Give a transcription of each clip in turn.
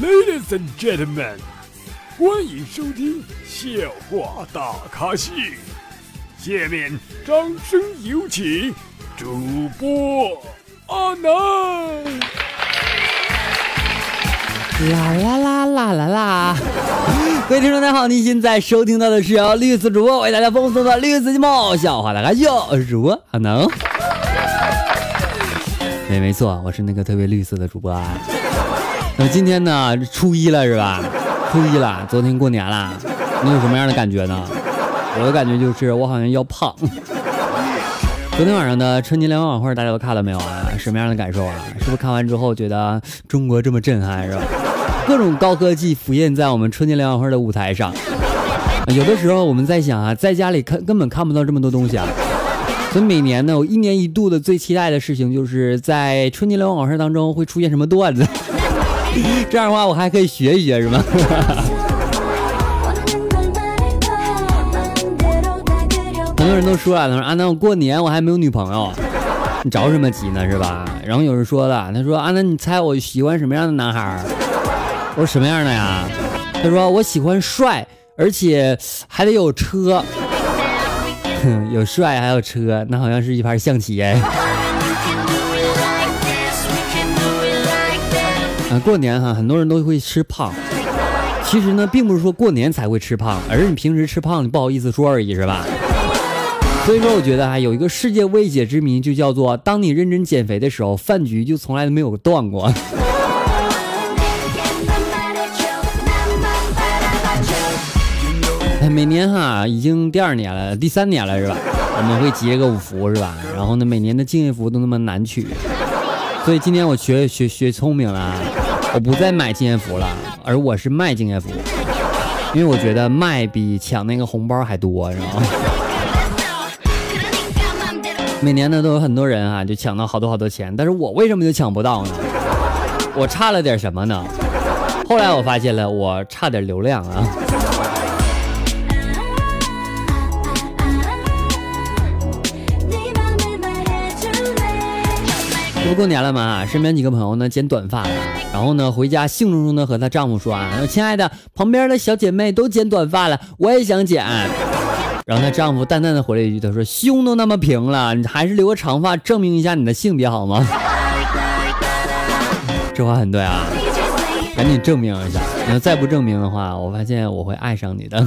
Ladies and gentlemen，欢迎收听笑话大咖秀。下面掌声有请主播阿南。啦啦啦啦啦啦！各位听众大家好，您现在收听到的是由绿色主播为大家奉送的绿色节目《笑话大咖秀》，我是主播阿能。没没错，我是那个特别绿色的主播啊。那今天呢，初一了是吧？初一了，昨天过年了，你有什么样的感觉呢？我的感觉就是我好像要胖。昨天晚上的春节联欢晚会大家都看了没有啊？什么样的感受啊？是不是看完之后觉得中国这么震撼是吧？各种高科技浮现在我们春节联欢会的舞台上。有的时候我们在想啊，在家里看根本看不到这么多东西啊。所以每年呢，我一年一度的最期待的事情就是在春节联欢晚会当中会出现什么段子。这样的话，我还可以学一学，是吗？很多人都说了，他说啊，那，我过年我还没有女朋友，你着什么急呢，是吧？然后有人说了，他说啊，那，你猜我喜欢什么样的男孩？我说什么样的呀？他说我喜欢帅，而且还得有车，有帅还有车，那好像是一盘象棋哎。啊，过年哈，很多人都会吃胖。其实呢，并不是说过年才会吃胖，而是你平时吃胖，你不好意思说而已，是吧？所以说，我觉得哈，有一个世界未解之谜，就叫做当你认真减肥的时候，饭局就从来都没有断过。每年哈，已经第二年了，第三年了，是吧？我们会结个五福，是吧？然后呢，每年的敬业福都那么难取，所以今年我学学学聪明了。我不再买敬业福了，而我是卖敬业福，因为我觉得卖比抢那个红包还多，知道吗？每年呢都有很多人啊，就抢到好多好多钱，但是我为什么就抢不到呢？我差了点什么呢？后来我发现了，我差点流量啊。不过年了嘛，身边几个朋友呢剪短发了，然后呢回家兴冲冲的和她丈夫说啊，亲爱的，旁边的小姐妹都剪短发了，我也想剪。然后她丈夫淡淡的回了一句，他说胸都那么平了，你还是留个长发证明一下你的性别好吗？这话很对啊，赶紧证明一下，你要再不证明的话，我发现我会爱上你的。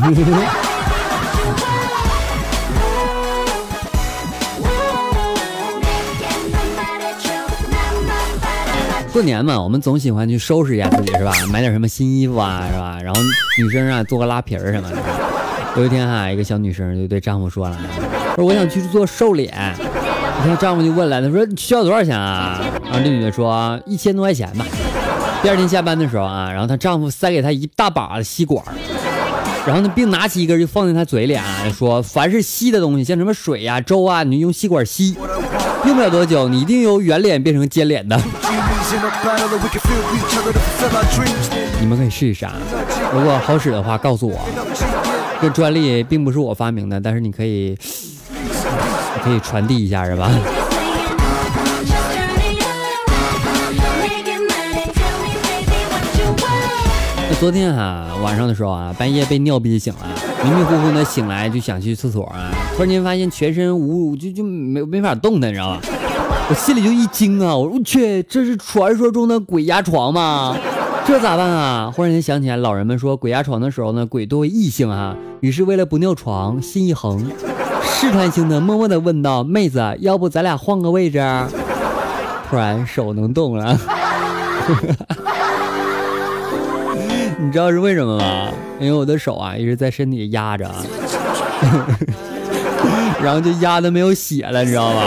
过年嘛，我们总喜欢去收拾一下自己，是吧？买点什么新衣服啊，是吧？然后女生啊，做个拉皮儿什么的。有一天哈，一个小女生就对丈夫说了：“说我想去做瘦脸。”然后丈夫就问了：“他说需要多少钱啊？”然后这女的说：“一千多块钱吧。”第二天下班的时候啊，然后她丈夫塞给她一大把的吸管，然后呢，并拿起一根就放在她嘴里啊，说：“凡是吸的东西，像什么水呀、粥啊，你就用吸管吸，用不了多久，你一定由圆脸变成尖脸的。”你们可以试一试啊，如果好使的话告诉我。这专利并不是我发明的，但是你可以，可以传递一下是吧？那昨天哈晚上的时候啊，半夜被尿憋醒了，迷迷糊糊的醒来就想去厕所啊，突然间发现全身无就就没没法动弹，你知道吧？我心里就一惊啊！我说我去，这是传说中的鬼压床吗？这咋办啊？忽然间想起来，老人们说鬼压床的时候呢，鬼多为异性啊。于是为了不尿床，心一横，试探性的默默的问道：“妹子，要不咱俩换个位置？”突然手能动了，你知道是为什么吗？因为我的手啊一直在身体压着，然后就压的没有血了，你知道吗？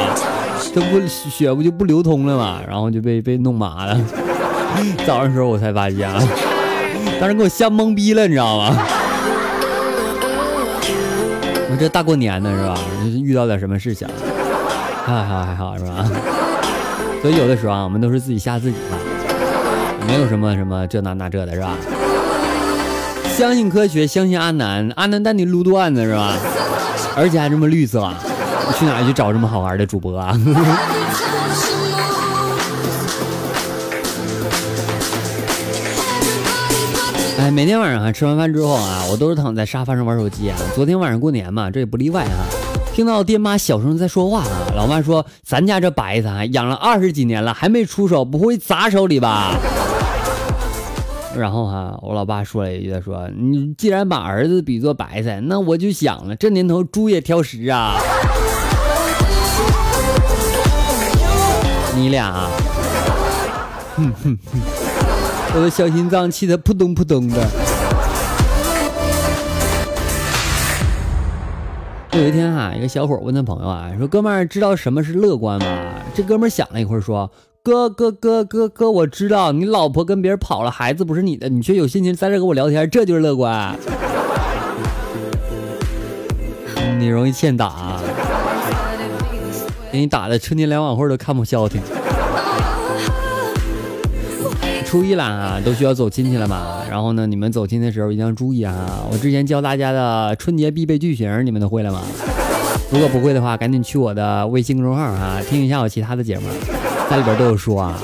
这不血不就不流通了吗？然后就被被弄麻了。早上时候我才发现，当时给我吓懵逼了，你知道吗？我这大过年的是吧？遇到点什么事情？还好还好是吧？所以有的时候啊，我们都是自己吓自己嘛，没有什么什么这那那这的是吧？相信科学，相信阿南，阿南带你撸段子是吧？而且还这么绿色，去哪去找这么好玩的主播啊？哎，每天晚上啊，吃完饭之后啊，我都是躺在沙发上玩手机啊。昨天晚上过年嘛，这也不例外啊。听到爹妈小声在说话啊，老妈说：“咱家这白菜养了二十几年了，还没出手，不会砸手里吧？”然后哈，我老爸说了一句：“他说你既然把儿子比作白菜，那我就想了，这年头猪也挑食啊。” 你俩，哼哼哼，我的小心脏气得扑通扑通的。有一天哈，一个小伙问他朋友啊，说：“哥们儿，知道什么是乐观吗？”这哥们儿想了一会儿说：“哥哥哥哥哥，我知道，你老婆跟别人跑了，孩子不是你的，你却有心情在这跟我聊天，这就是乐观。你容易欠打，给你打的春节联欢晚会都看不消停。”初一了啊，都需要走亲戚了嘛。然后呢，你们走亲的时候一定要注意啊。我之前教大家的春节必备句型，你们都会了吗？如果不会的话，赶紧去我的微信公众号啊，听一下我其他的节目，在里边都有说啊。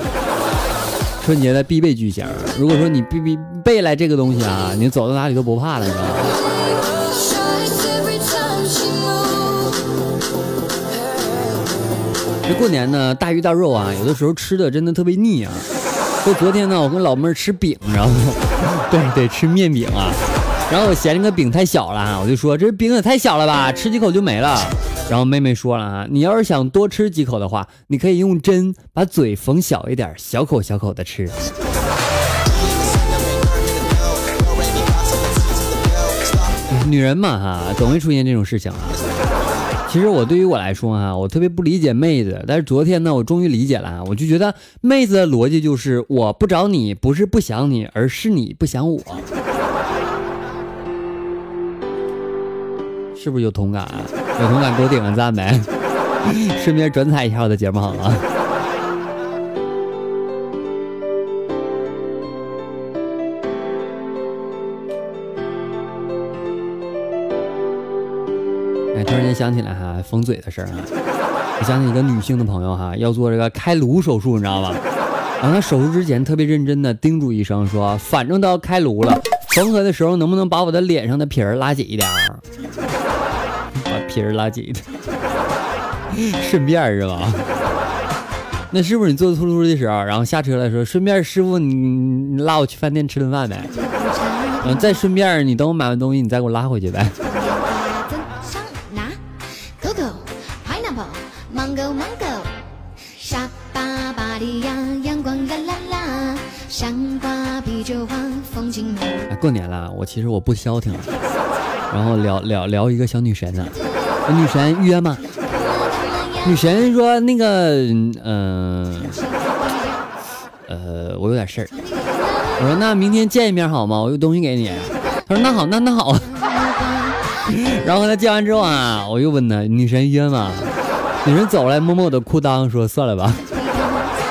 春节的必备句型，如果说你必必背来这个东西啊，你走到哪里都不怕了，你知道吗？这过年呢，大鱼大肉啊，有的时候吃的真的特别腻啊。就昨天呢，我跟老妹儿吃饼，然后 对对吃面饼啊，然后我嫌这个饼太小了，我就说这饼也太小了吧，吃几口就没了。然后妹妹说了啊，你要是想多吃几口的话，你可以用针把嘴缝小一点，小口小口的吃。女人嘛哈，总会出现这种事情啊。其实我对于我来说啊，我特别不理解妹子，但是昨天呢，我终于理解了，我就觉得妹子的逻辑就是我不找你不是不想你，而是你不想我，是不是有同感啊？有同感给我点个赞呗，顺便转载一下我的节目好吗？突然间想起来哈，缝嘴的事儿啊，我想起一个女性的朋友哈，要做这个开颅手术，你知道吧？然后她手术之前特别认真的叮嘱医生说，反正都要开颅了，缝合的时候能不能把我的脸上的皮儿拉紧一点儿？把皮儿拉紧，顺便是吧？那是不是你做手术的时候，然后下车了说，顺便师傅你你拉我去饭店吃顿饭呗？嗯，再顺便你等我买完东西，你再给我拉回去呗？过年了，我其实我不消停了，然后聊聊聊一个小女神呢，女神约吗？女神说那个，嗯，呃，我有点事儿。我说那明天见一面好吗？我有东西给你。他说那好，那那好。然后他见完之后啊，我又问他女神约吗？女神走来摸摸我的裤裆，说算了吧。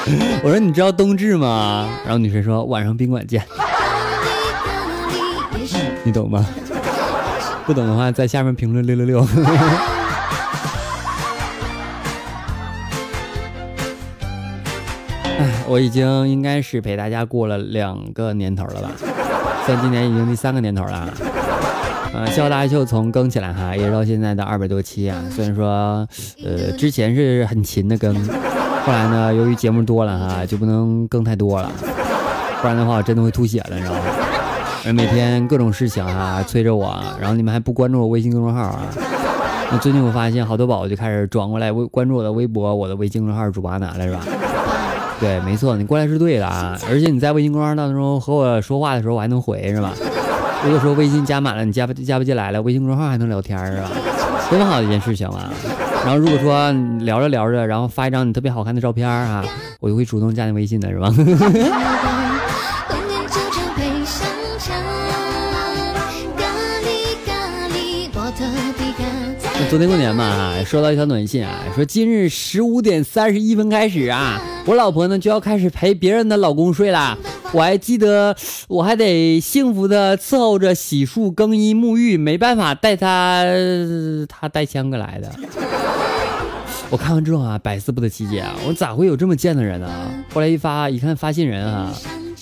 我说你知道冬至吗？然后女神说晚上宾馆见。你懂吗？不懂的话，在下面评论六六六。我已经应该是陪大家过了两个年头了吧？算今年已经第三个年头了。呃，笑大秀从更起来哈，一直到现在的二百多期啊。虽然说，呃，之前是很勤的更，后来呢，由于节目多了哈，就不能更太多了，不然的话我真的会吐血了，你知道吗？每天各种事情啊催着我，然后你们还不关注我微信公众号啊？那最近我发现好多宝宝就开始转过来微关注我的微博，我的微信公众号主播拿来是吧？对，没错，你过来是对的啊！而且你在微信公众号当中和我说话的时候，我还能回是吧？如果说微信加满了，你加不加不进来了，微信公众号还能聊天是吧？多么好的一件事情啊！然后如果说聊着聊着，然后发一张你特别好看的照片啊，我就会主动加你微信的是吧？昨天过年嘛，收到一条短信啊，说今日十五点三十一分开始啊，我老婆呢就要开始陪别人的老公睡啦。我还记得，我还得幸福的伺候着洗漱、更衣、沐浴，没办法带她，她带枪哥来的。我看完之后啊，百思不得其解啊，我咋会有这么贱的人呢？后来一发一看发信人啊，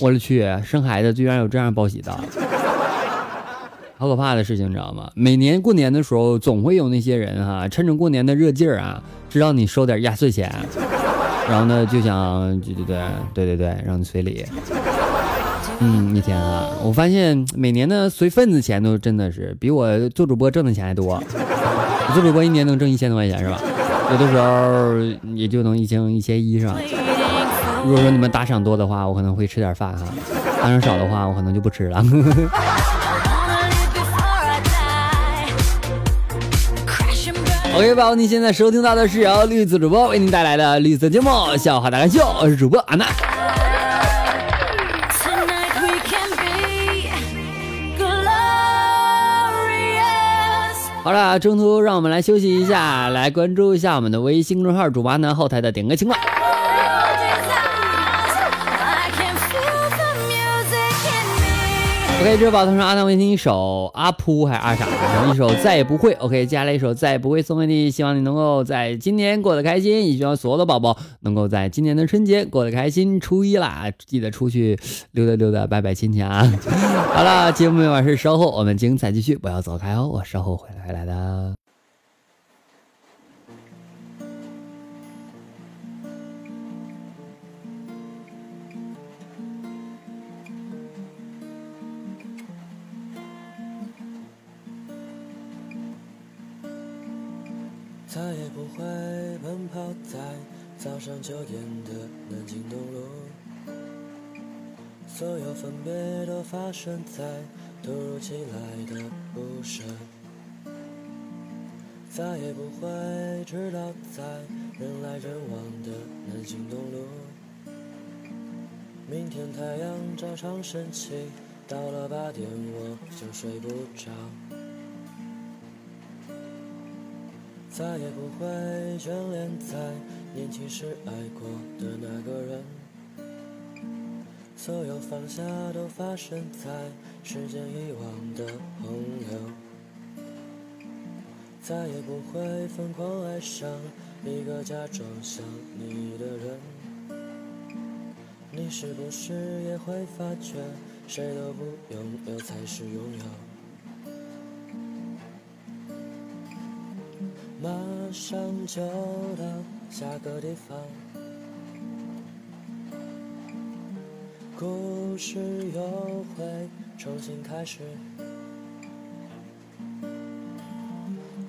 我的去，生孩子居然有这样报喜的。好可怕的事情，你知道吗？每年过年的时候，总会有那些人哈，趁着过年的热劲儿啊，知道你收点压岁钱，然后呢就想，对对对对对对，让你随礼。嗯，一天啊，我发现每年的随份子钱都真的是比我做主播挣的钱还多。我做主播一年能挣一千多块钱是吧？有的时候也就能一千一千一是吧？如果说你们打赏多的话，我可能会吃点饭哈；打赏少的话，我可能就不吃了。OK，宝宝，你现在收听到的是由绿色主播为您带来的绿色节目《笑话大咖秀》，我是主播阿娜。好了，中途让我们来休息一下，来关注一下我们的微信公众号主播呢后台的点歌情况。OK，这是宝头上阿南为你一首阿扑还是阿傻？然后一首再也不会。OK，接下来一首再也不会送给你，希望你能够在今年过得开心，也希望所有的宝宝能够在今年的春节过得开心。初一啦，记得出去溜达溜达，拜拜亲戚啊！好了，节目完事稍后我们精彩继续，不要走开哦，我稍后会来来的。再也不会奔跑在早上九点的南京东路，所有分别都发生在突如其来的不舍。再也不会知道在人来人往的南京东路，明天太阳照常升起，到了八点我就睡不着。再也不会眷恋在年轻时爱过的那个人，所有放下都发生在时间遗忘的洪流。再也不会疯狂爱上一个假装想你的人，你是不是也会发觉，谁都不拥有才是拥有？马上就到下个地方，故事又会重新开始。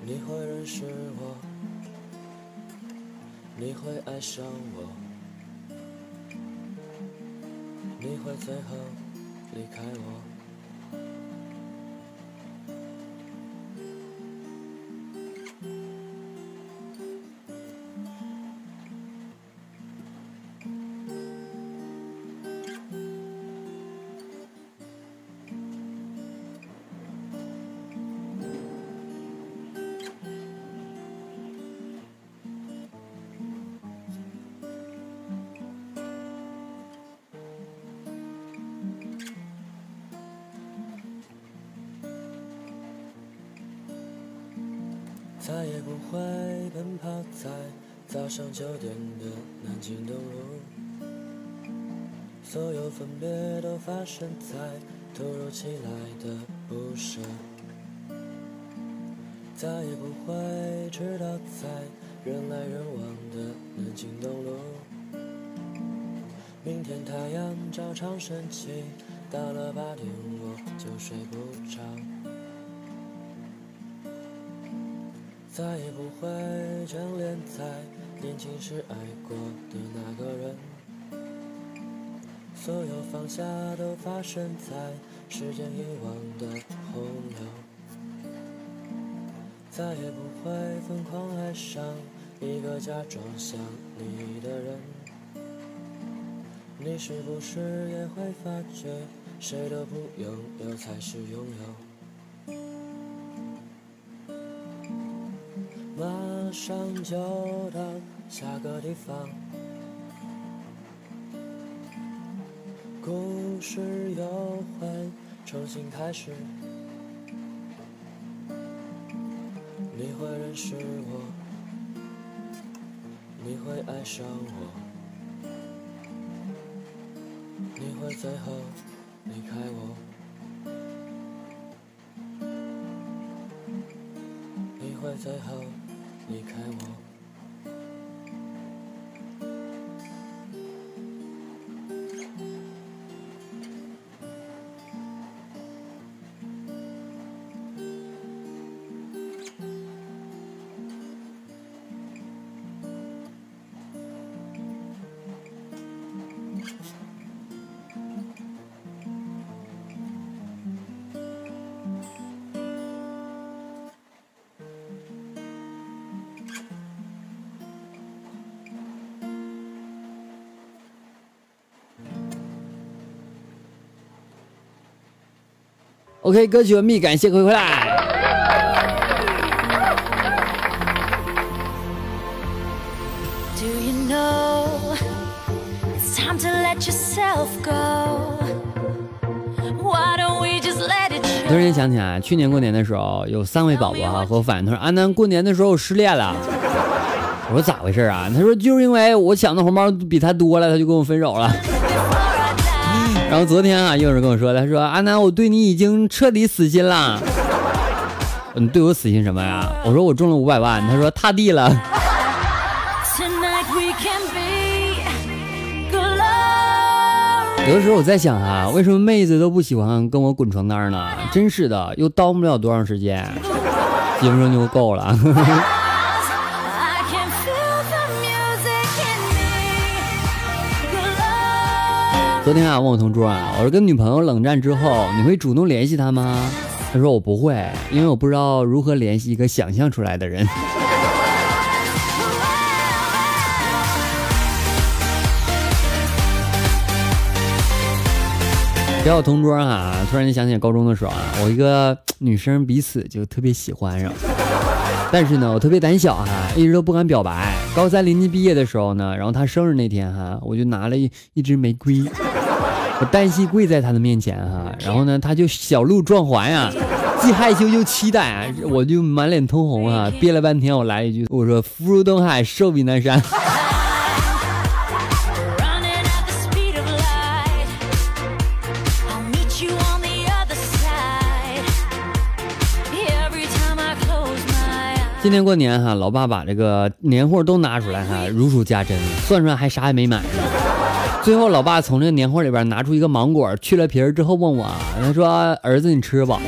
你会认识我，你会爱上我，你会最后离开我。奔跑在早上九点的南京东路，所有分别都发生在突如其来的不舍。再也不会知道在人来人往的南京东路，明天太阳照常升起，到了八点我就睡不着。再也不会眷恋在年轻时爱过的那个人，所有放下都发生在时间遗忘的洪流。再也不会疯狂爱上一个假装想你的人，你是不是也会发觉，谁都不拥有才是拥有？上就到下个地方，故事又会重新开始。你会认识我，你会爱上我，你会最后离开我。你会最后离开我。OK，歌曲完毕，感谢各位回来。Do you know it's time to let yourself go? Why don't we just let it 突?然想起来，去年过年的时候，有三位宝宝哈和我反映，他说安南过年的时候我失恋了。我说咋回事啊？他说就是因为我抢的红包比他多了，他就跟我分手了。然后昨天啊，又有人跟我说，他说阿南，我对你已经彻底死心了。你对我死心什么呀？我说我中了五百万，他说踏地了。有的时候我在想啊，为什么妹子都不喜欢跟我滚床单呢？真是的，又耽误不了多长时间，几分钟就够了。昨天啊，问我同桌啊，我说跟女朋友冷战之后，你会主动联系她吗？他说我不会，因为我不知道如何联系一个想象出来的人。聊我同桌啊，突然间想起高中的时候啊，我一个女生彼此就特别喜欢上，但是呢，我特别胆小哈、一直都不敢表白。高三临近毕业的时候呢，然后她生日那天哈、我就拿了一一支玫瑰，我单膝跪在他的面前哈、然后呢，他就小鹿撞环呀、既害羞又期待啊，我就满脸通红啊，憋了半天，我来一句，我说福如东海，寿比南山。今年过年哈，老爸把这个年货都拿出来哈，如数家珍，算出来还啥也没买呢。最后，老爸从这个年货里边拿出一个芒果，去了皮儿之后问我，他说：“儿子，你吃吧。”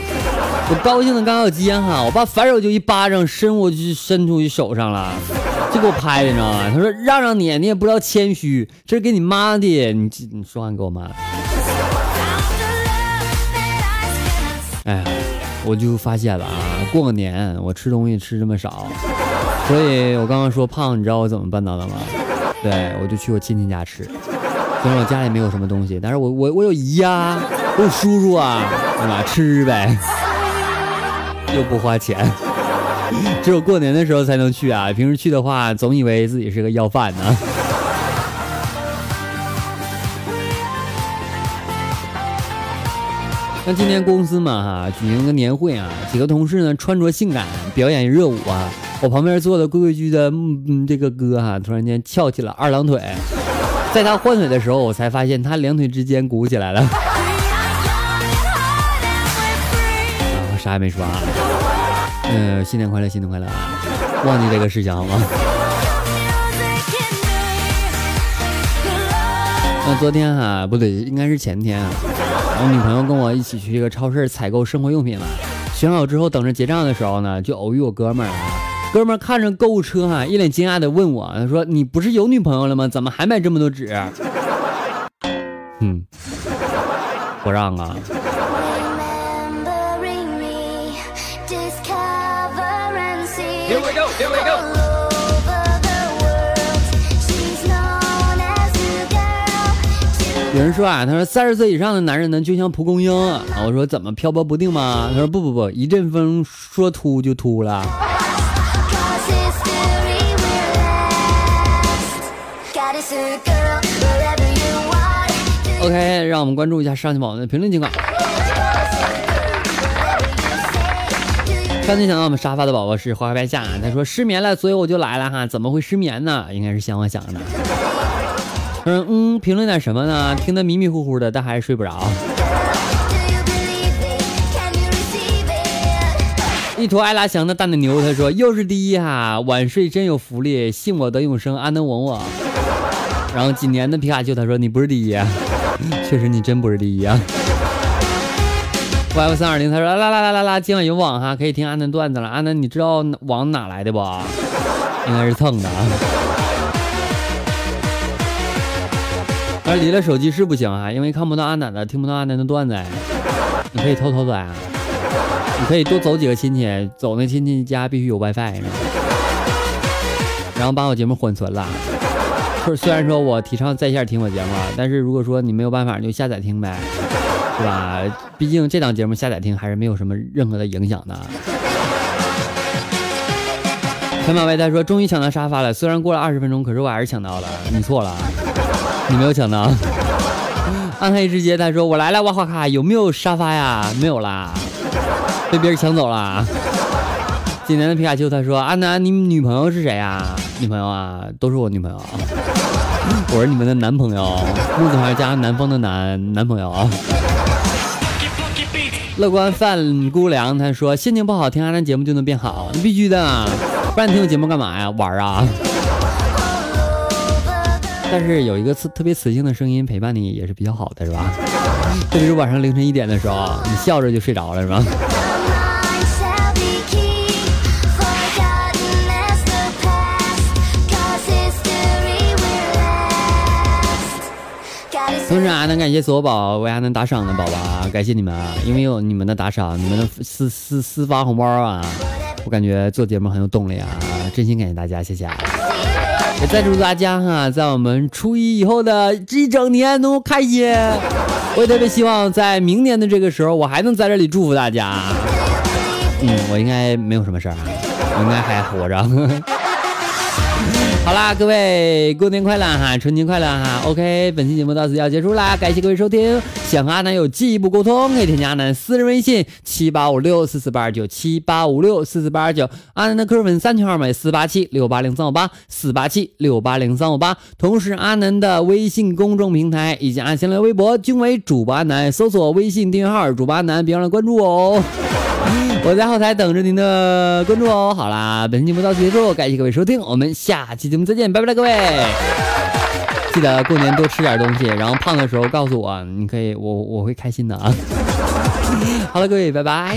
我高兴的刚要接哈，我爸反手就一巴掌伸过去，伸出去手上了，就给我拍的，你知道吗？他说：“让让你，你也不知道谦虚，这是给你妈的，你你说话你给我妈。”哎呀，我就发现了啊，过个年我吃东西吃这么少，所以我刚刚说胖，你知道我怎么办到的吗？对，我就去我亲戚家吃，虽然我家里没有什么东西，但是我我我有姨呀、我有叔叔啊，对吧？吃呗，又不花钱，只有过年的时候才能去啊，平时去的话，总以为自己是个要饭呢。那今天公司嘛哈举行个年会啊，几个同事呢穿着性感表演热舞啊，我旁边坐的规规矩矩的嗯嗯这个哥哈、突然间翘起了二郎腿，在他换腿的时候，我才发现他两腿之间鼓起来了。啊，我啥也没说啊。嗯、新年快乐，新年快乐啊！忘记这个事情好吗？那昨天哈、不对，应该是前天啊，我女朋友跟我一起去这个超市采购生活用品嘛，选好之后等着结账的时候呢，就偶遇我哥们儿啊。哥们儿看着购物车哈、一脸惊讶的问我，他说：“你不是有女朋友了吗？怎么还买这么多纸？” 嗯，不让啊。Here we go, here we go. 有人说啊，他说三十岁以上的男人呢，就像蒲公英啊。我说怎么漂泊不定吗？他说不不不，一阵风说秃就秃了。OK，让我们关注一下上期宝宝的评论情况。上期想到我们沙发的宝宝是花花白夏，他说失眠了，所以我就来了哈。怎么会失眠呢？应该是想我想的。他说嗯，评论点什么呢？听得迷迷糊糊的，但还是睡不着。一坨爱拉翔的大奶牛，他说又是第一哈，晚睡真有福利，信我得永生，安能稳我。然后几年的皮卡丘，他说你不是第一，确实你真不是第一啊。YF 三二零，他说啦啦啦啦啦，今晚有网哈，可以听阿南段子了。阿南，你知道网哪来的不？应该是蹭的啊。而离了手机是不行啊，因为看不到阿南的，听不到阿南的段子。你可以偷偷的啊，你可以多走几个亲戚，走那亲戚家必须有 WiFi，然后把我节目缓存了。就是虽然说我提倡在线听我节目，但是如果说你没有办法，你就下载听呗，是吧？毕竟这档节目下载听还是没有什么任何的影响的。陈马外他说：“终于抢到沙发了，虽然过了二十分钟，可是我还是抢到了。你错了，你没有抢到。”暗黑之街他说：“我来了，哇哈卡，有没有沙发呀？没有啦，被别人抢走了。”今年的皮卡丘他说：“阿南，你女朋友是谁呀？女朋友啊，都是我女朋友啊。我是你们的男朋友，木字旁加南方的男男朋友啊。”乐观范姑娘他说：“心情不好，听阿南节目就能变好，你必须的，不然你听我节目干嘛呀？玩啊！”但是有一个磁特别磁性的声音陪伴你也是比较好的，是吧？特别是晚上凌晨一点的时候，你笑着就睡着了，是吧？同时啊，能感谢所有宝为阿南打赏的宝宝啊，感谢你们啊！因为有你们的打赏，你们的私私私发红包啊，我感觉做节目很有动力啊！真心感谢大家，谢谢。啊！也再祝大家哈，在我们初一以后的一整年都开心。我也特别希望在明年的这个时候，我还能在这里祝福大家。嗯，我应该没有什么事儿啊，我应该还活着。好啦，各位过年快乐哈，春节快乐哈。OK，本期节目到此要结束啦，感谢各位收听。想和阿南有进一步沟通，可以添加阿南私人微信七八五六四四八二九七八五六四四八二九。阿南的 QQ 粉三群号码四八七六八零三五八四八七六八零三五八。同时，阿南的微信公众平台以及阿南新浪微博均为主播阿南，搜索微信订阅号主播阿南，别忘了关注我哦。我在后台等着您的关注哦。好啦，本期节目到此结束，感谢各位收听，我们下期节目再见，拜拜了各位。记得过年多吃点东西，然后胖的时候告诉我，你可以，我我会开心的啊。好了，各位，拜拜。